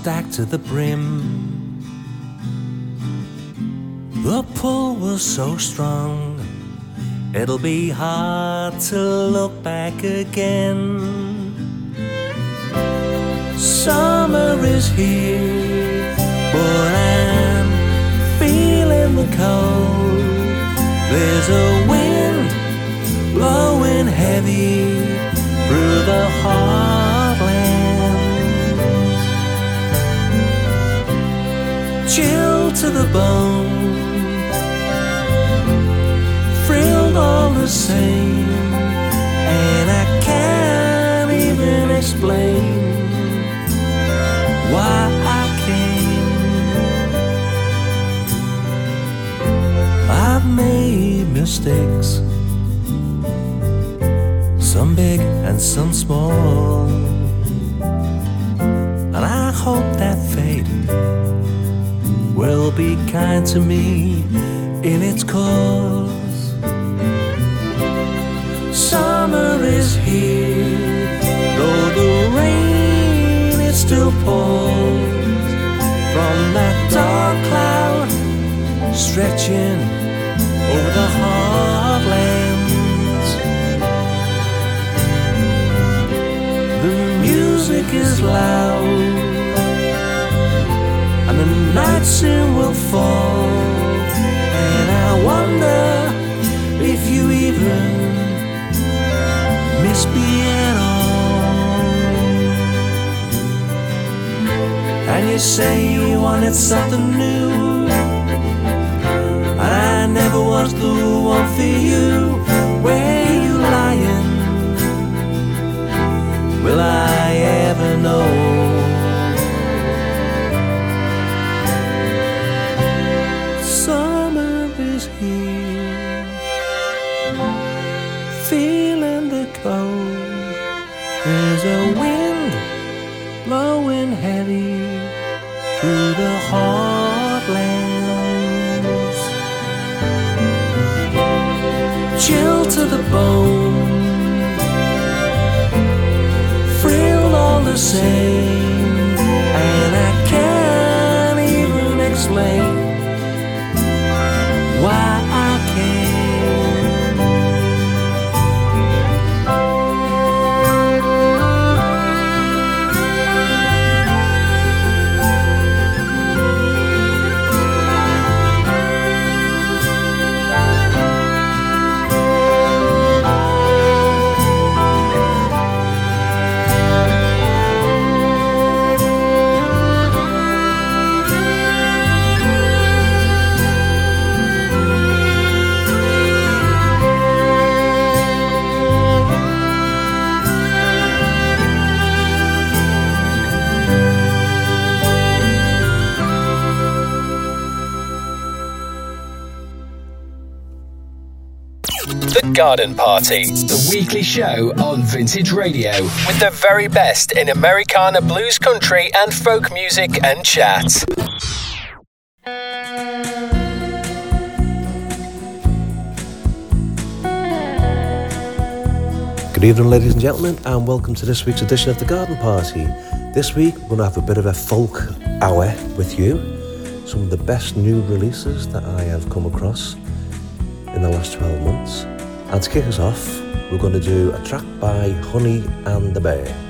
stacked to the brim. The pull was so strong, it'll be hard to look back again. Summer is here, but I'm feeling the cold. There's a wind blowing heavy through the heartlands, to the bone thrilled all the same, and I can't even explain why I came. I've made mistakes, some big and some small, be kind to me in its cause. Summer is here, though the rain it still pours from that dark cloud stretching over the heartlands. The music is loud, night soon will fall. And I wonder if you even miss me at all. And you say you wanted something new. I never was the one for you. Where you lying? Will I chill to the bone, thrill all the same, The Garden Party, the weekly show on Vintage Radio with the very best in Americana blues country and folk music and chat. Good evening, ladies and gentlemen, and welcome to this week's edition of the Garden Party. This week, we're going to have a bit of a folk hour with you. Some of the best new releases that I have come across in the last 12 months. And to kick us off, we're going to do a track by Honey and the Bear.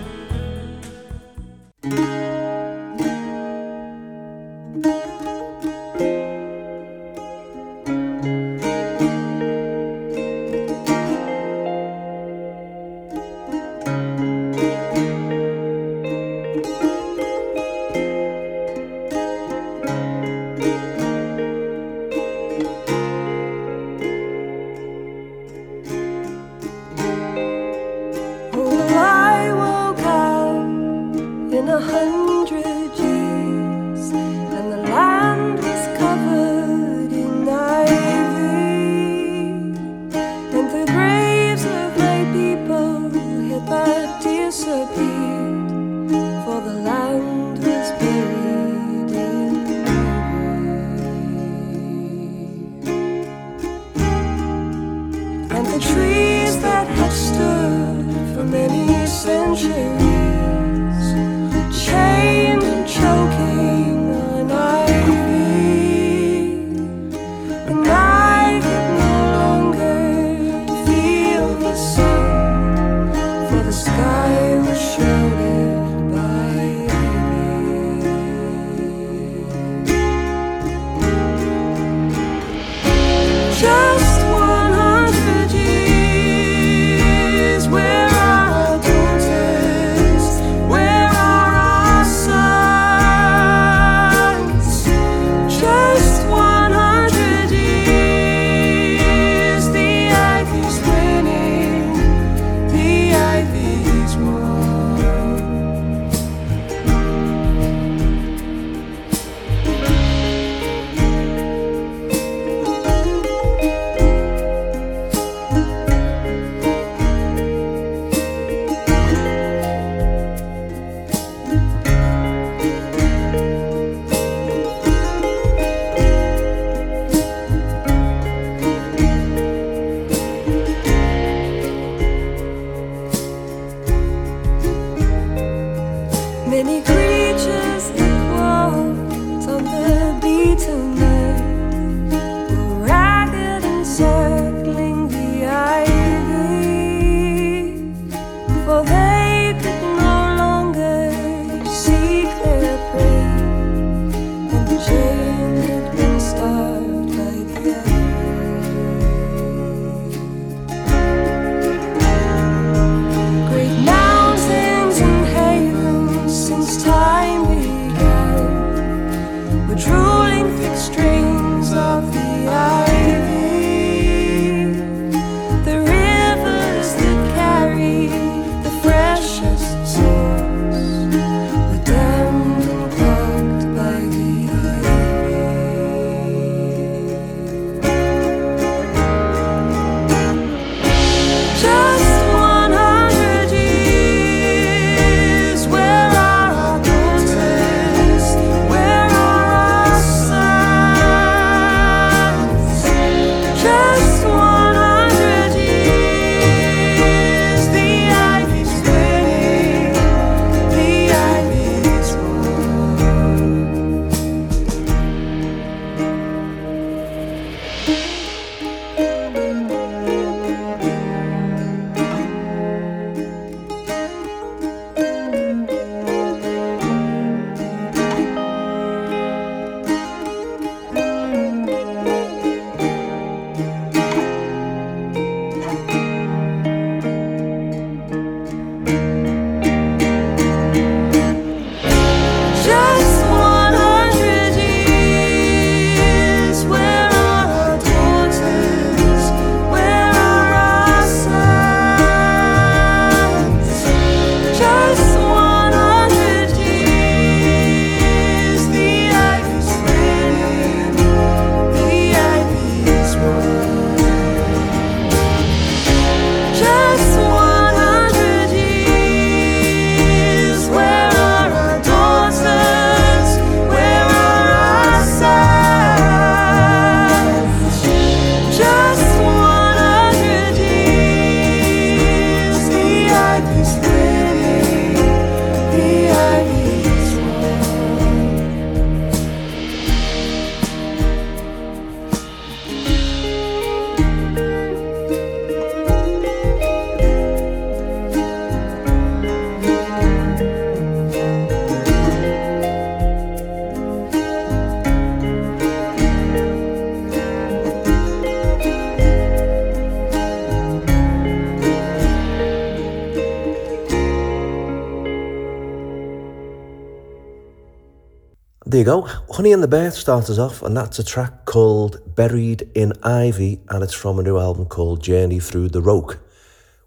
There you go. Honey and the Bear starts us off, and that's a track called Buried in Ivy, and it's from a new album called Journey Through the Roke,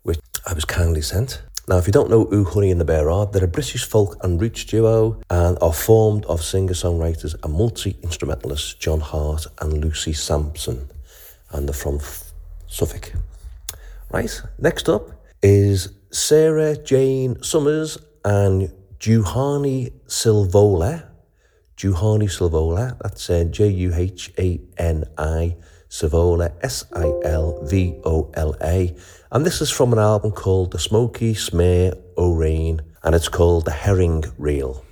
which I was kindly sent. Now, if you don't know who Honey and the Bear are, they're a British folk and roots duo and are formed of singer songwriters and multi instrumentalists John Hart and Lucy Sampson, and they're from Suffolk. Right, next up is Sarah Jane Summers and Juhani Silvola Juhani Silvola, that's uh, J U H A N I Silvola, S I L V O L A. And this is from an album called The Smoky Smear O Rain, and it's called The Herring Reel.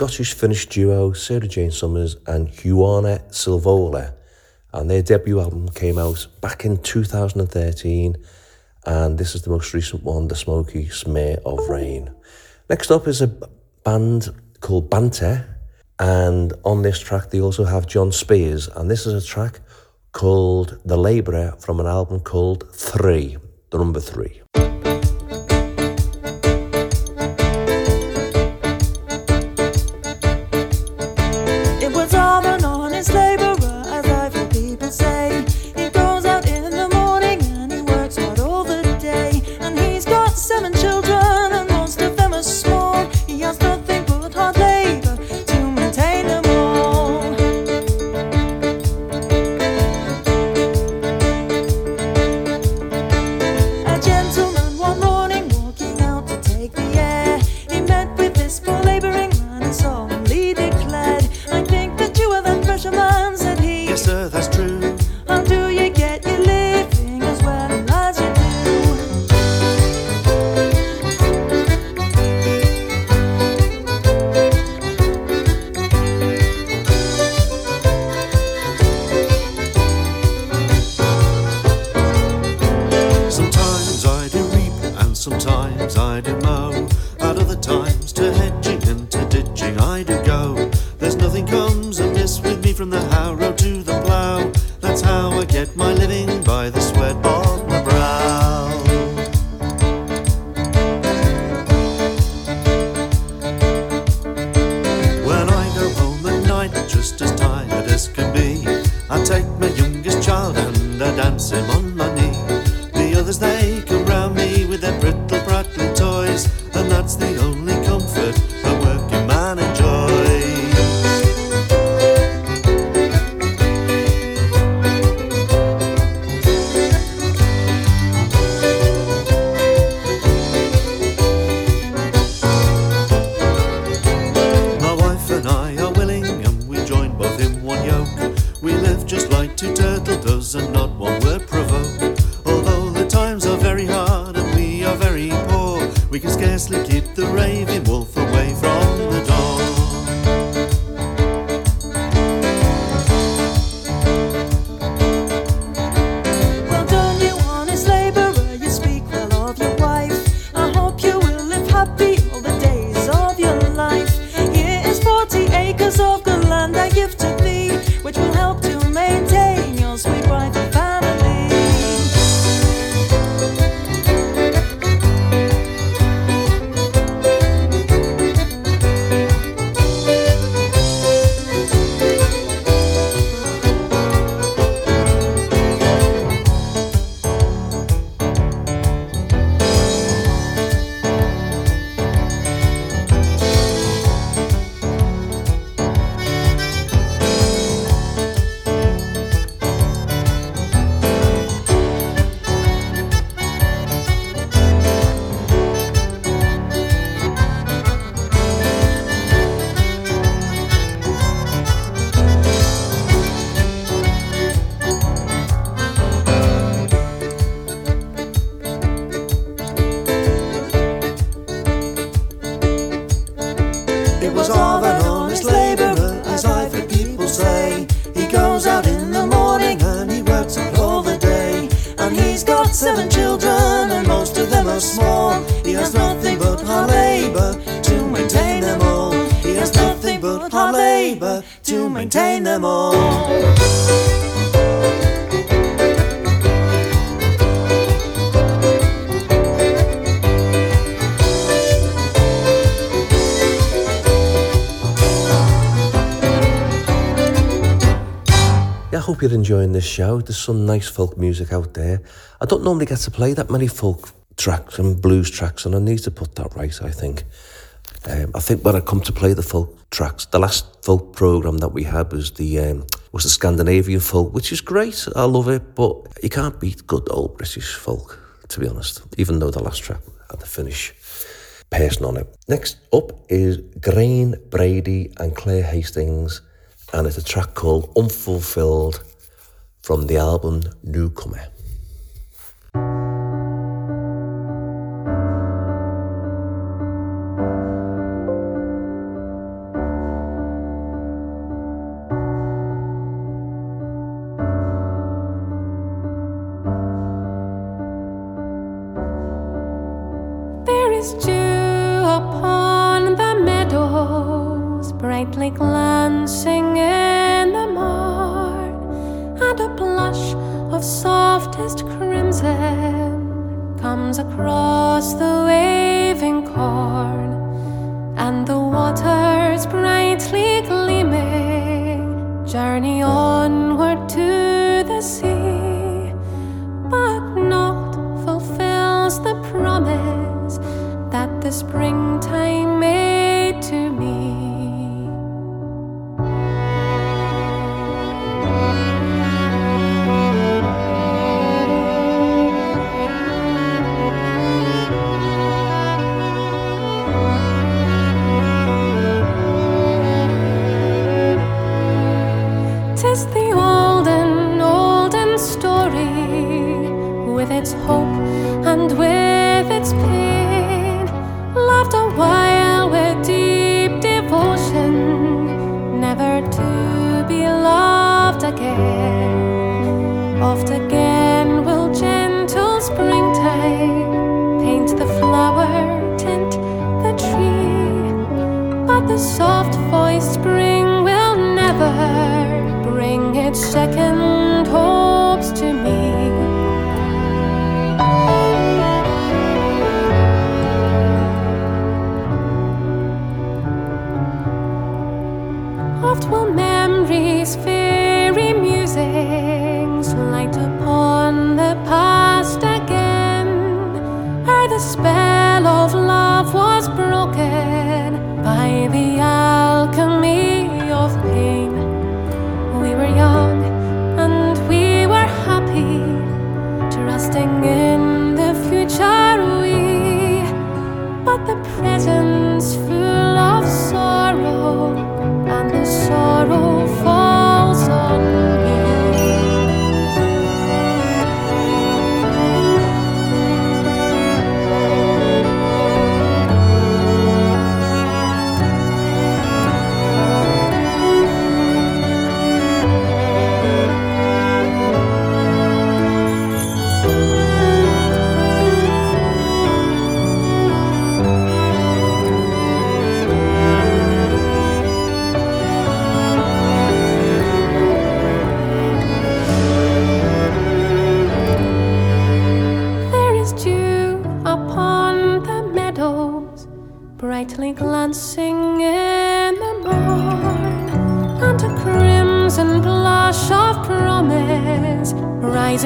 Scottish Finnish duo Sarah Jane Summers and Juhani Silvola, and their debut album came out back in 2013, and this is the most recent one, The Smoky Smear of Rain. Next up is a band called Banter, and on this track they also have John Spiers, and this is a track called The Labourer from an album called Three, the number three. Hope you're enjoying this show. There's some nice folk music out there. I don't normally get to play that many folk tracks and blues tracks, and I need to put that right, I think. Um, I think when I come to play the folk tracks, the last folk program that we had was the um, was the Scandinavian folk, which is great. I love it, but you can't beat good old British folk, to be honest. Even though the last track had the Finnish person on it. Next up is Grain Brady and Claire Hastings, and it's a track called Unfulfilled from the album Newcomer. With its hope and with its pain. Loved a while with deep devotion, never to be loved again. Oft again will gentle springtime paint the flower, tint the tree. But the soft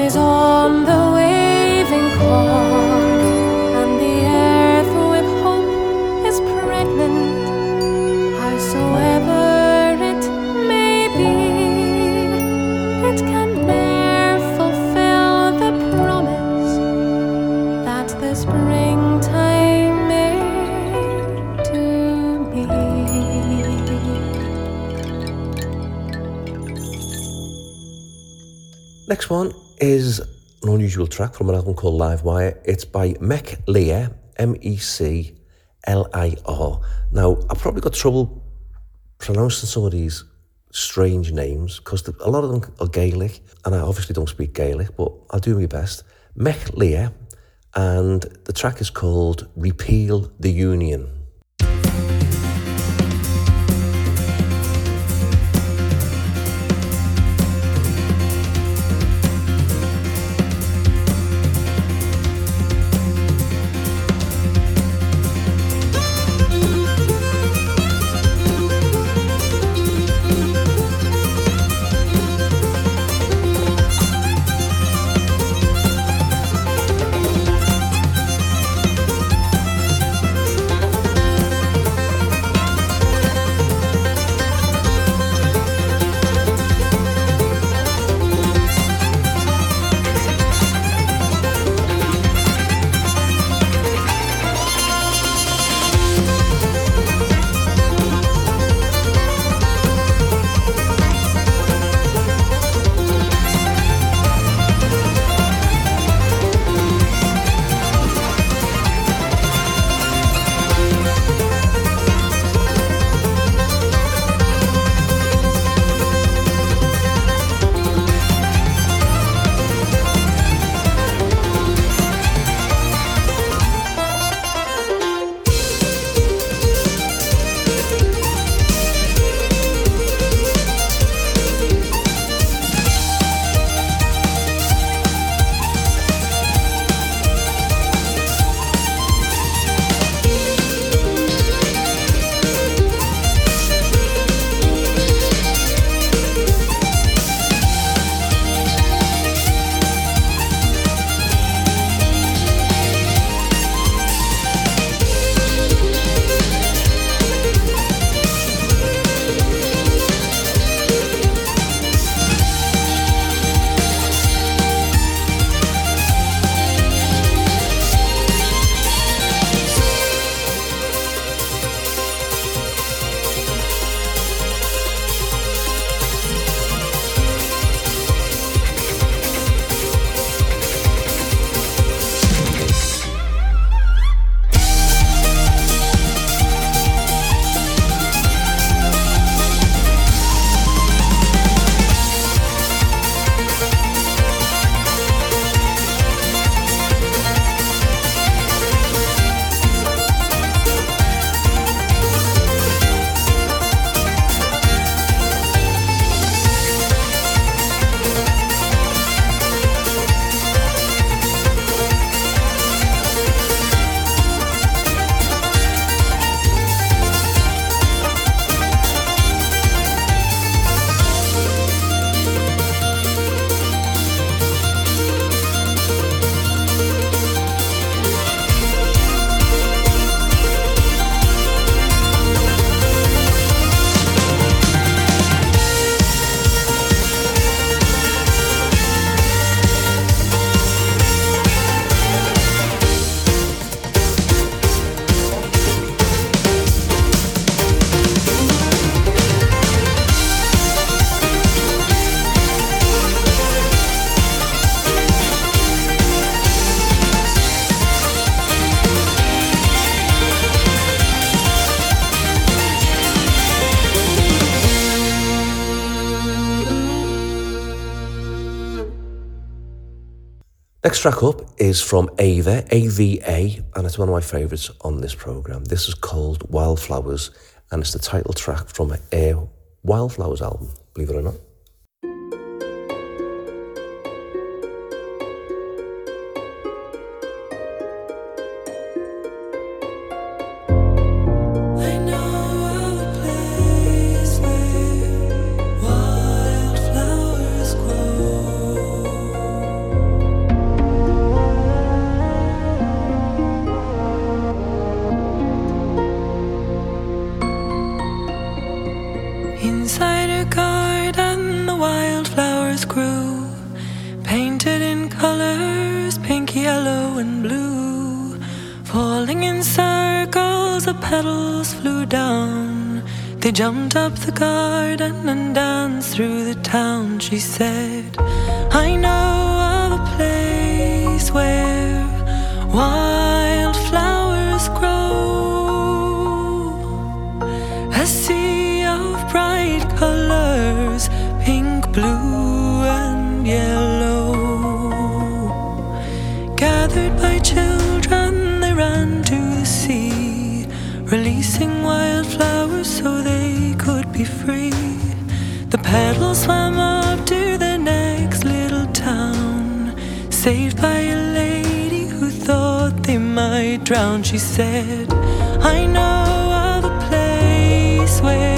rises on track from an album called Live Wire. It's by Mec Lir, M E C L I R. Now, I've probably got trouble pronouncing some of these strange names because a lot of them are Gaelic, and I obviously don't speak Gaelic, but I'll do my best. Mec Lir, and the track is called Repeal the Union. Next track up is from Ava, AVA, and it's one of my favourites on this programme. This is called Wildflowers, and it's the title track from a Wildflowers album, believe it or not. Wildflowers grow. A sea of bright colors, pink, blue, and yellow. Gathered by children, they ran to the sea, releasing wildflowers so they could be free. The petals swam up to the next little town, saved by a might drown. She said, I know of a place where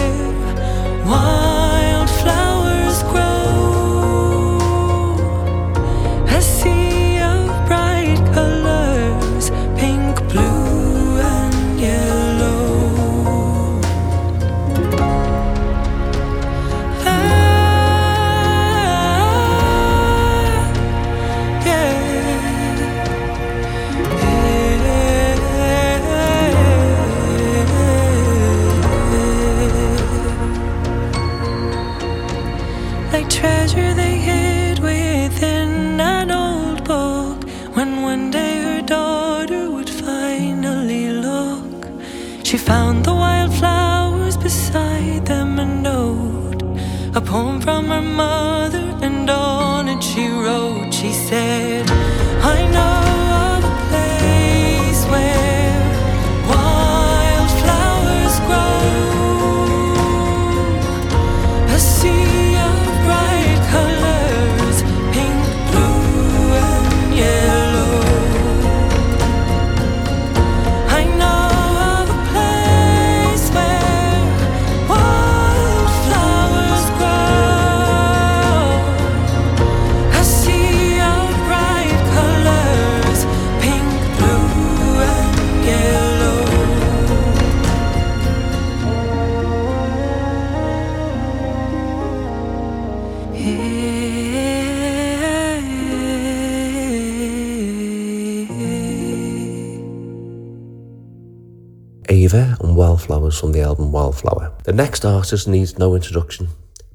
Wildflowers from the album Wildflower. The next artist needs no introduction.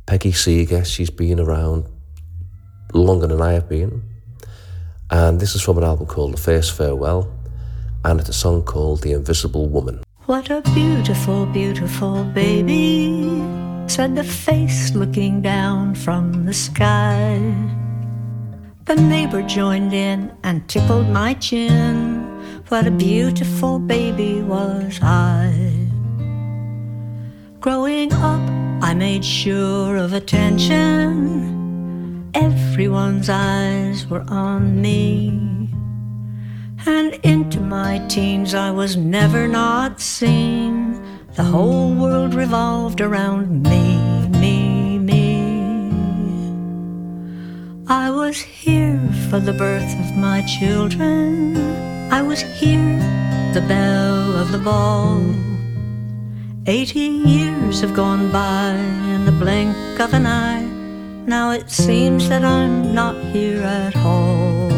Peggy Seeger, she's been around longer than I have been. And this is from an album called The First Farewell, and it's a song called The Invisible Woman. What a beautiful, beautiful baby, said the face looking down from the sky. The neighbor joined in and tickled my chin. What a beautiful baby was I. Growing up, I made sure of attention. Everyone's eyes were on me. And into my teens, I was never not seen. The whole world revolved around me, me, me. I was here for the birth of my children. I was here, the belle of the ball. Eighty years have gone by in the blink of an eye. Now it seems that I'm not here at all.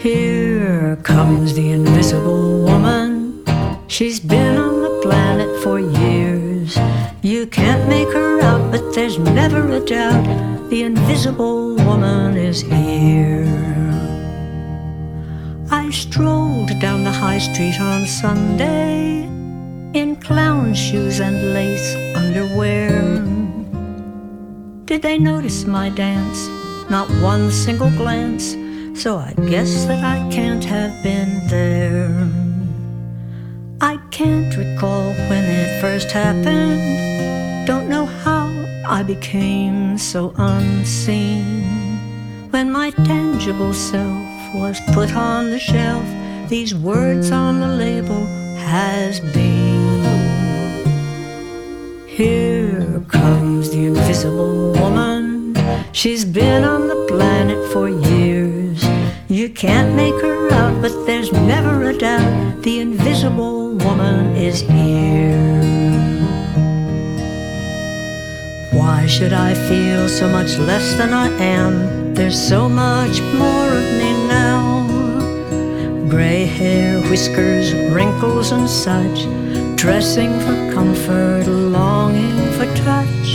Here comes the invisible woman. She's been on the planet for years. You can't make her out, but there's never a doubt the invisible woman is here. I strolled down the high street on Sunday in clown shoes and lace underwear. Did they notice my dance? Not one single glance. so I guess that I can't have been there. I can't recall when it first happened. Don't know how I became so unseen. When my tangible self was put on the shelf, these words on the label has been. Here comes the invisible woman. She's been on the planet for years. You can't make her out, but there's never a doubt the invisible woman is here. Why should I feel so much less than I am? There's so much more. Gray hair, whiskers, wrinkles, and such. Dressing for comfort, longing for touch.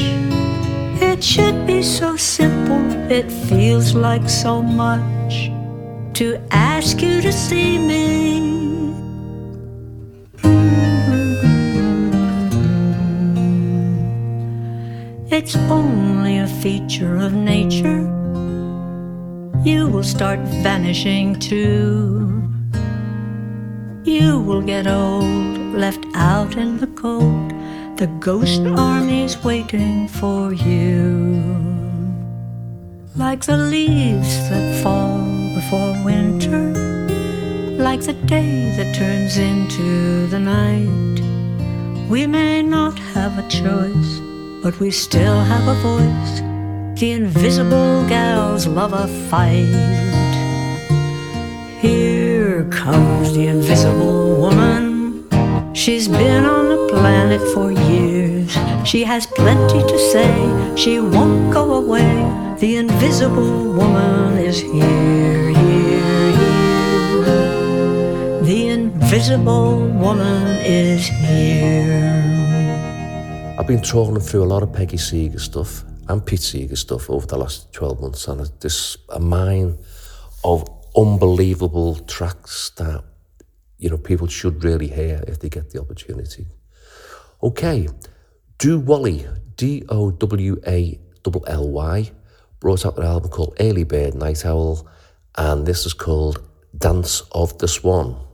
It should be so simple, it feels like so much to ask you to see me. It's only a feature of nature. You will start vanishing too. You will get old, left out in the cold. The ghost army's waiting for you. Like the leaves that fall before winter, like the day that turns into the night. We may not have a choice, but we still have a voice. The invisible gals love a fight. Here comes the invisible woman. She's been on the planet for years. She has plenty to say. She won't go away. The invisible woman is here, here, here. The invisible woman is here. I've been trawling through a lot of Peggy Seeger stuff and Pete Seeger stuff over the last 12 months, and there's a mine of unbelievable tracks that you know people should really hear if they get the opportunity. Okay, Dowally, D O W A L L Y, brought out an album called Early Bird Night Owl, and this is called Dance of the Swan.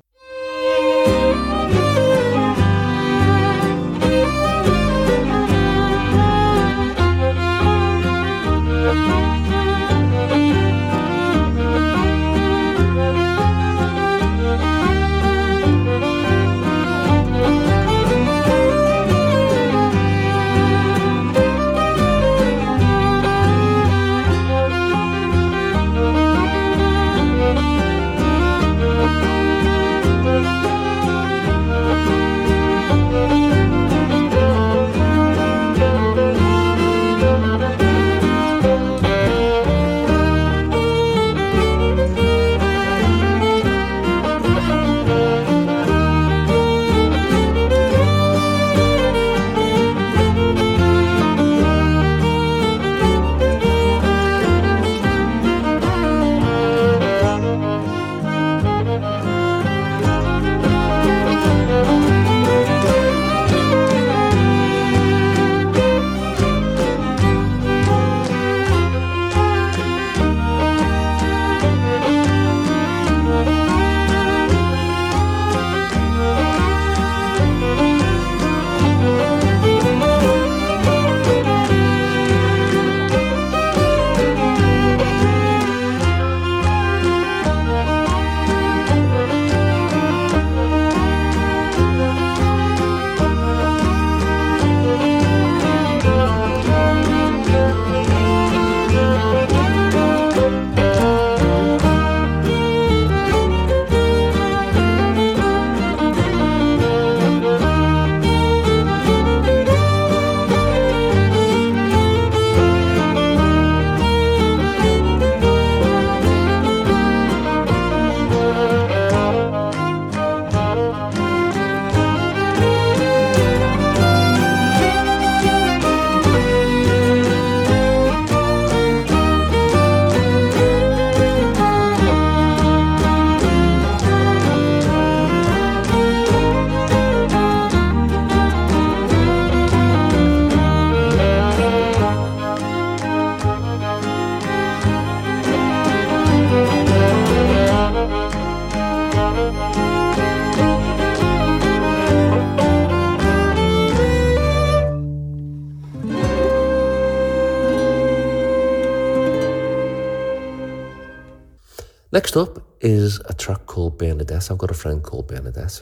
Next up is a track called Bernadette. I've got a friend called Bernadette.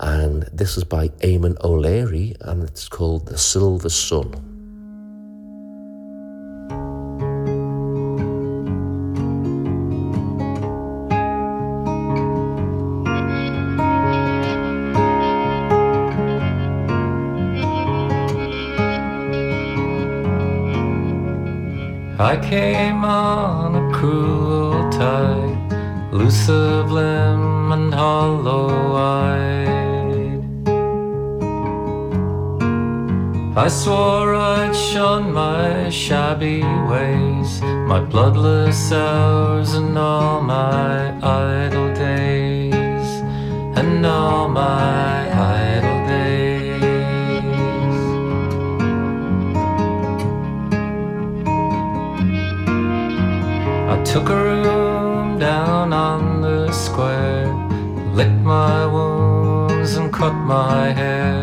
And this is by Eamon O'Leary and it's called The Silver Sun. I came on limb and hollow eyed. I swore I'd shun my shabby ways, my bloodless hours, and all my idle days, and all my idle days. I took a my hair.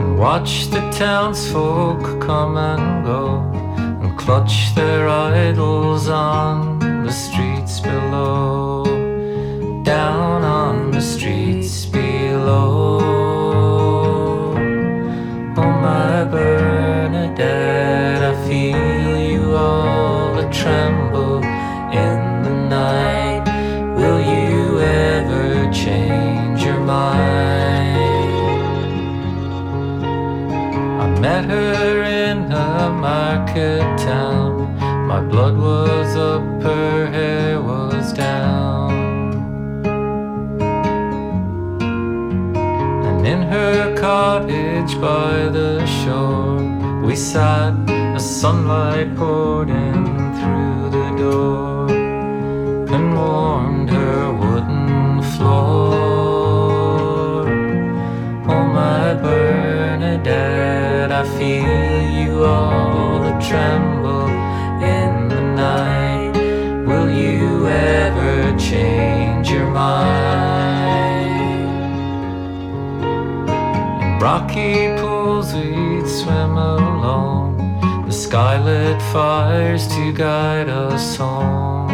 And watch the townsfolk come and go, and clutch their idols on by the shore, we sat as sunlight poured in through the door and warmed her wooden floor. Oh, my Bernadette, I feel you all a tremble in the night. Will you ever change your mind? In rocky skylit fires to guide us home.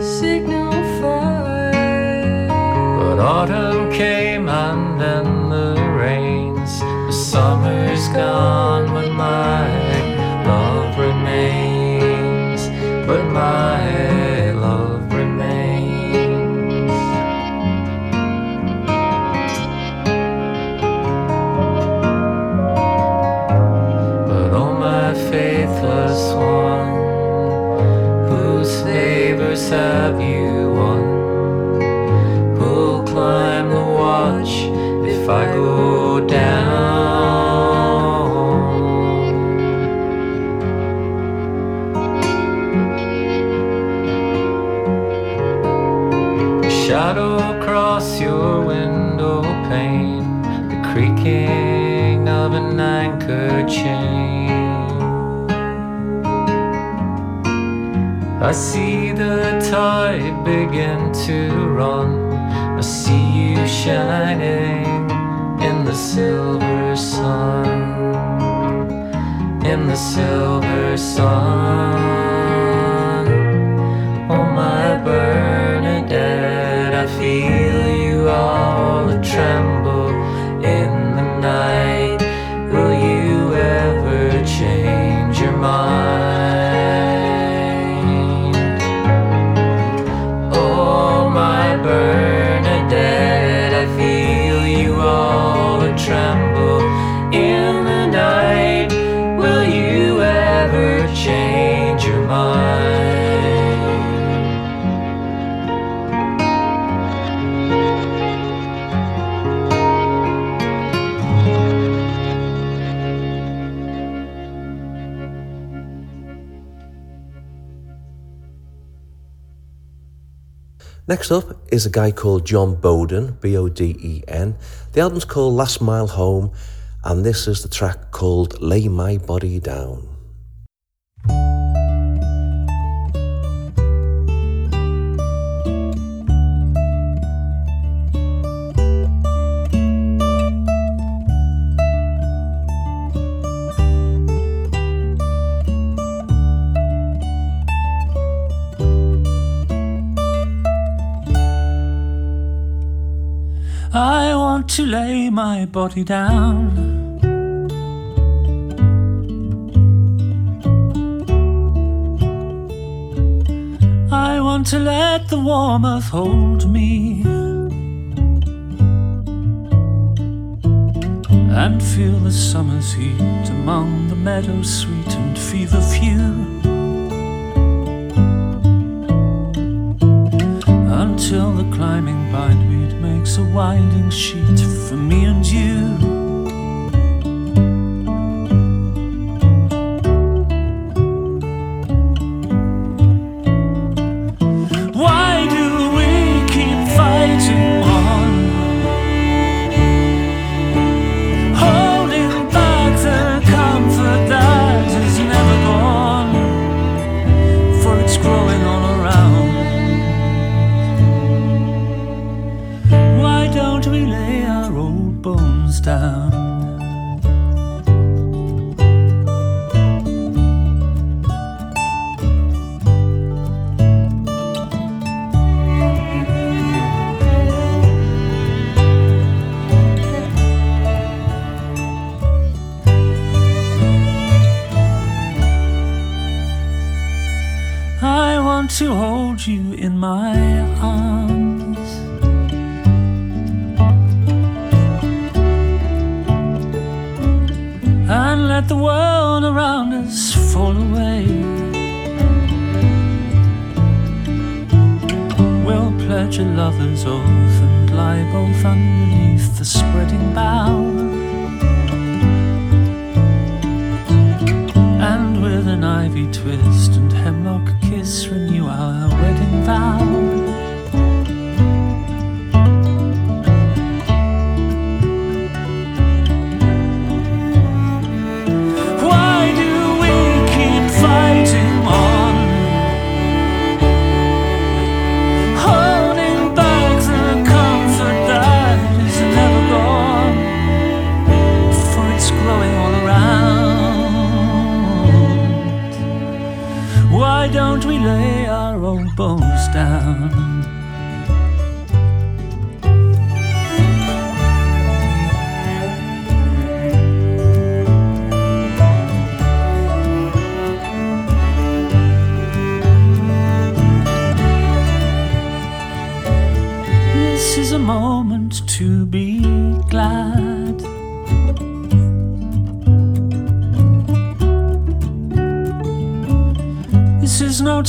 Signal fire. But autumn I see the tide begin to run. I see you shining in the silver sun. In the silver sun. Is a guy called Jon Boden, B O D E N. The album's called Last Mile Home, and this is the track called Lay My Body Down. To lay my body down. I want to let the warm earth hold me and feel the summer's heat among the meadows sweet and fever few. Until the climbing bindweed makes a winding sheet for me and you.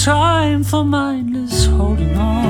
Time for mindless holding on.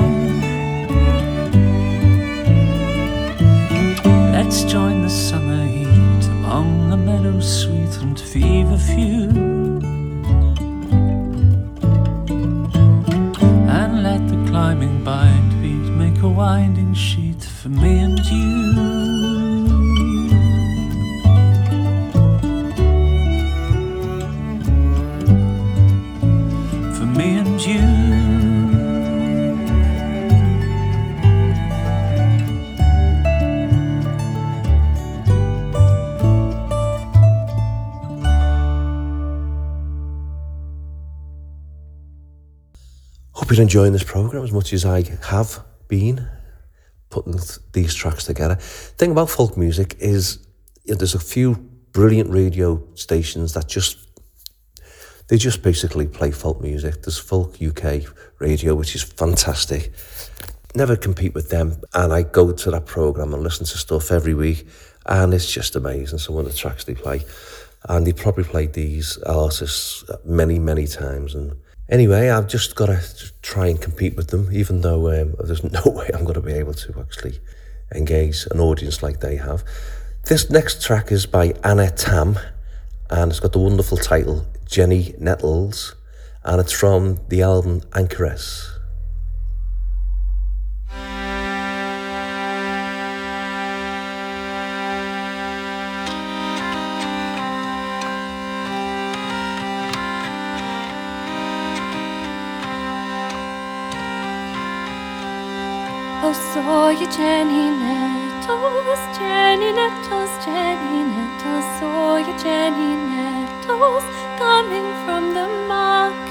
Enjoying this program as much as I have been putting th- these tracks together. thing about folk music is you know, there's a few brilliant radio stations that just they just basically play folk music. There's Folk UK Radio, which is fantastic. Never compete with them, and I go to that program and listen to stuff every week, and it's just amazing. Some of the tracks they play, and they probably played these artists many, many times. And anyway, I've just got to try and compete with them, even though um, there's no way I'm going to be able to actually engage an audience like they have. This next track is by Anna Tam, and it's got the wonderful title Jenny Nettles, and it's from the album Anchoress. Jenny nettles, Jenny nettles, Jenny nettles. Oh, tos you Jenny nettles, coming from the market.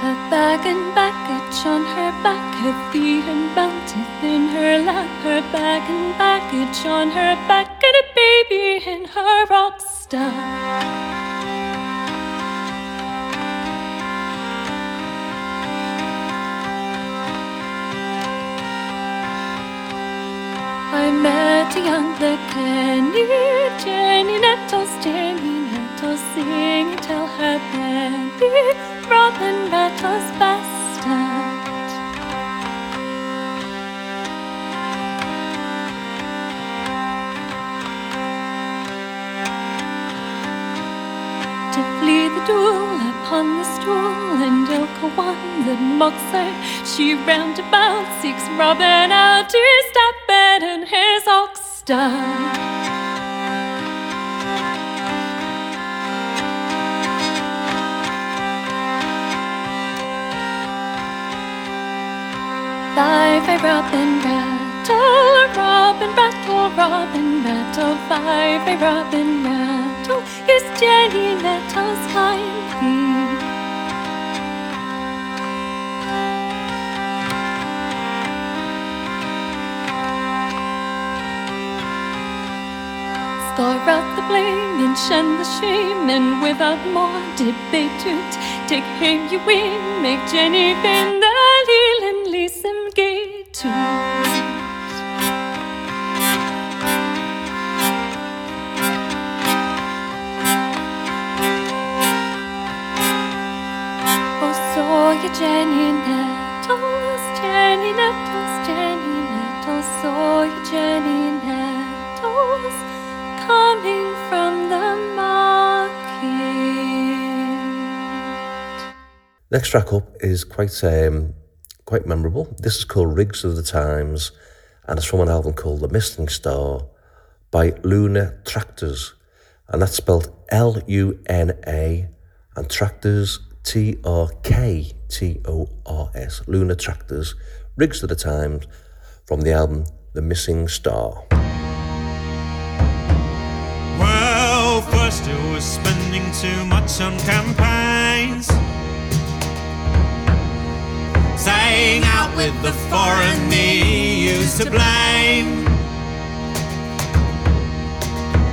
Her bag and baggage on her back, her feet and belted in her lap, her bag and baggage on her back and a in her rock star. I met a young Kenny, Jenny Nettles, Jenny Nettles, sing and tell her baby, Robin Nettles bastard. She round about seeks Robin out to stop it and his ox style. Five I Robin rattle, Robin rattle, Robin rattle, five I Robin rattle, is Jenny Nettles kindly. Blame and shun the shame, and without more debate to't, take him you win, make Jenny bend the lil and listen gay. Oh, you Jenny Next track up is quite um, quite memorable. This is called Rigs of the Times, and it's from an album called The Missing Star by Lunatraktors, and that's spelled L U N A and Tractors T R K T O R S. Lunatraktors, Rigs of the Times, from the album The Missing Star. Well, first it was spending too much on campaigns. Saying out with the foreign me used to blame.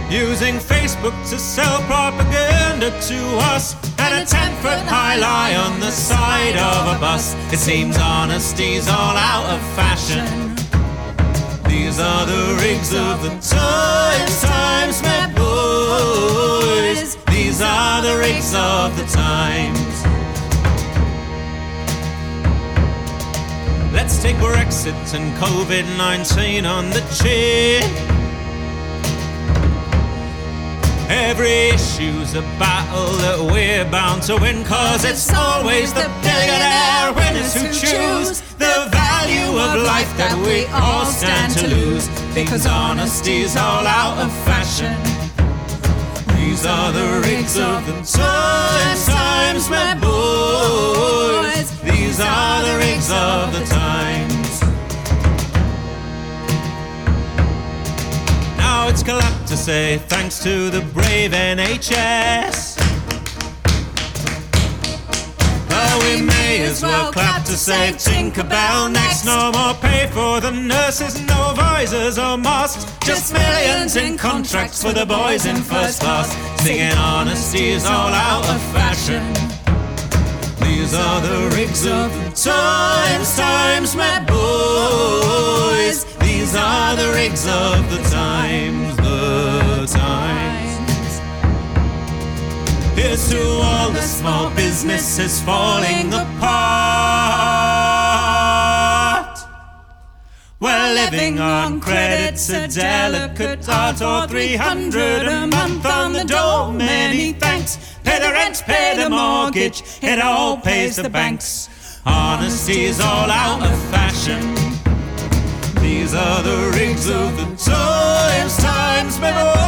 Using Facebook to sell propaganda to us. And a 10 foot high lie on the side of a bus. It seems honesty's all out of fashion. These are the rigs of the times, times, my boys. These are the rigs of the times. Let's take Brexit and COVID 19 on the chin. Every issue's a battle that we're bound to win, cause it's always the billionaire winners who choose the value of life that we all stand to lose, because honesty's all out of fashion. These are the rigs of the times, times, my boys. These are the rigs of the times. Now it's collapsed to say thanks to the brave NHS. Well, we may as well clap to say Tinkerbell next. No more pay for the nurses, no visors or masks. Just millions in contracts for the boys in first class. Singing honesty is all out of fashion. These are the rigs of times, times, my boys. These are the rigs of the times, the times. Here's to all the small businesses falling apart. Well, living on credit's a delicate art, or 300 a month on the door. Many thanks. Pay the rent, pay the mortgage, it all pays the banks. Honesty's all out of fashion. These are the rigs of the times, times, my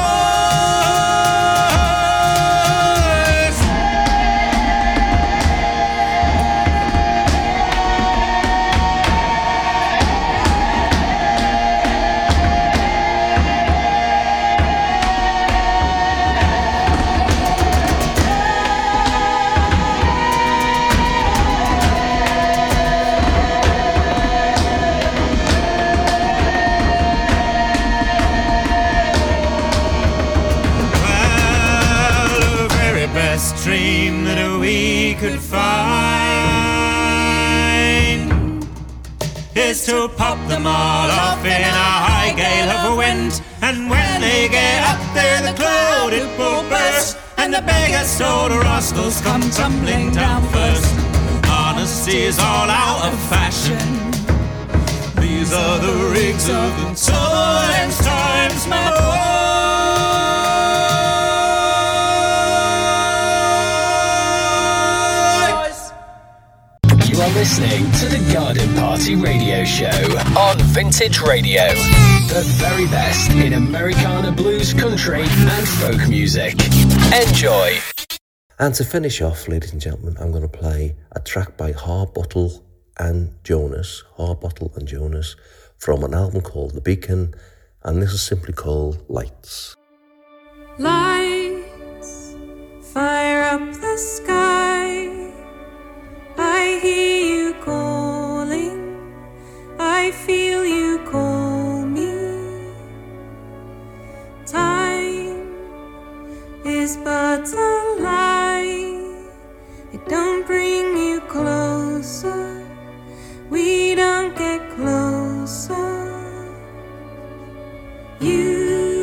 the biggest old rascals come tumbling down first. Honesty is all out of fashion. These are the rigs of the times, times, my boys. You are listening to the Garden Party Radio Show on Vintage Radio. The very best in Americana blues, country, and folk music. Enjoy. And to finish off, ladies and gentlemen, I'm going to play a track by Harbottle and Jonas, Harbottle and Jonas, from an album called The Beacon, and this is simply called Lights. Lights, fire up the sky. I hear you calling. I feel you call is but a lie. It don't bring you closer. We don't get closer. You,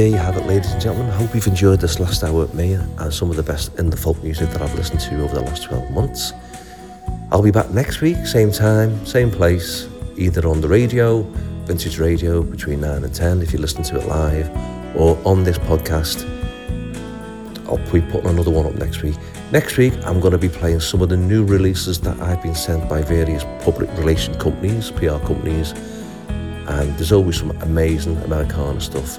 there you have it, ladies and gentlemen. I Hope you've enjoyed this last hour with me and some of the best in the folk music that I've listened to over the last 12 months. I'll be back next week, same time, same place, either on the radio, vintage radio, between 9 and 10 if you listen to it live, or on this podcast. I'll be putting another one up next week. Next week, I'm going to be playing some of the new releases that I've been sent by various public relation companies, PR companies, and there's always some amazing Americana stuff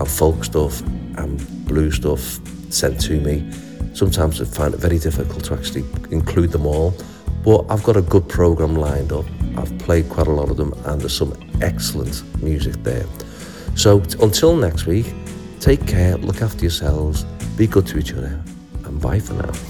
and folk stuff and blue stuff sent to me. Sometimes I find it very difficult to actually include them all, but I've got a good program lined up. I've played quite a lot of them, and there's some excellent music there. So until next week, take care, look after yourselves, be good to each other, and bye for now.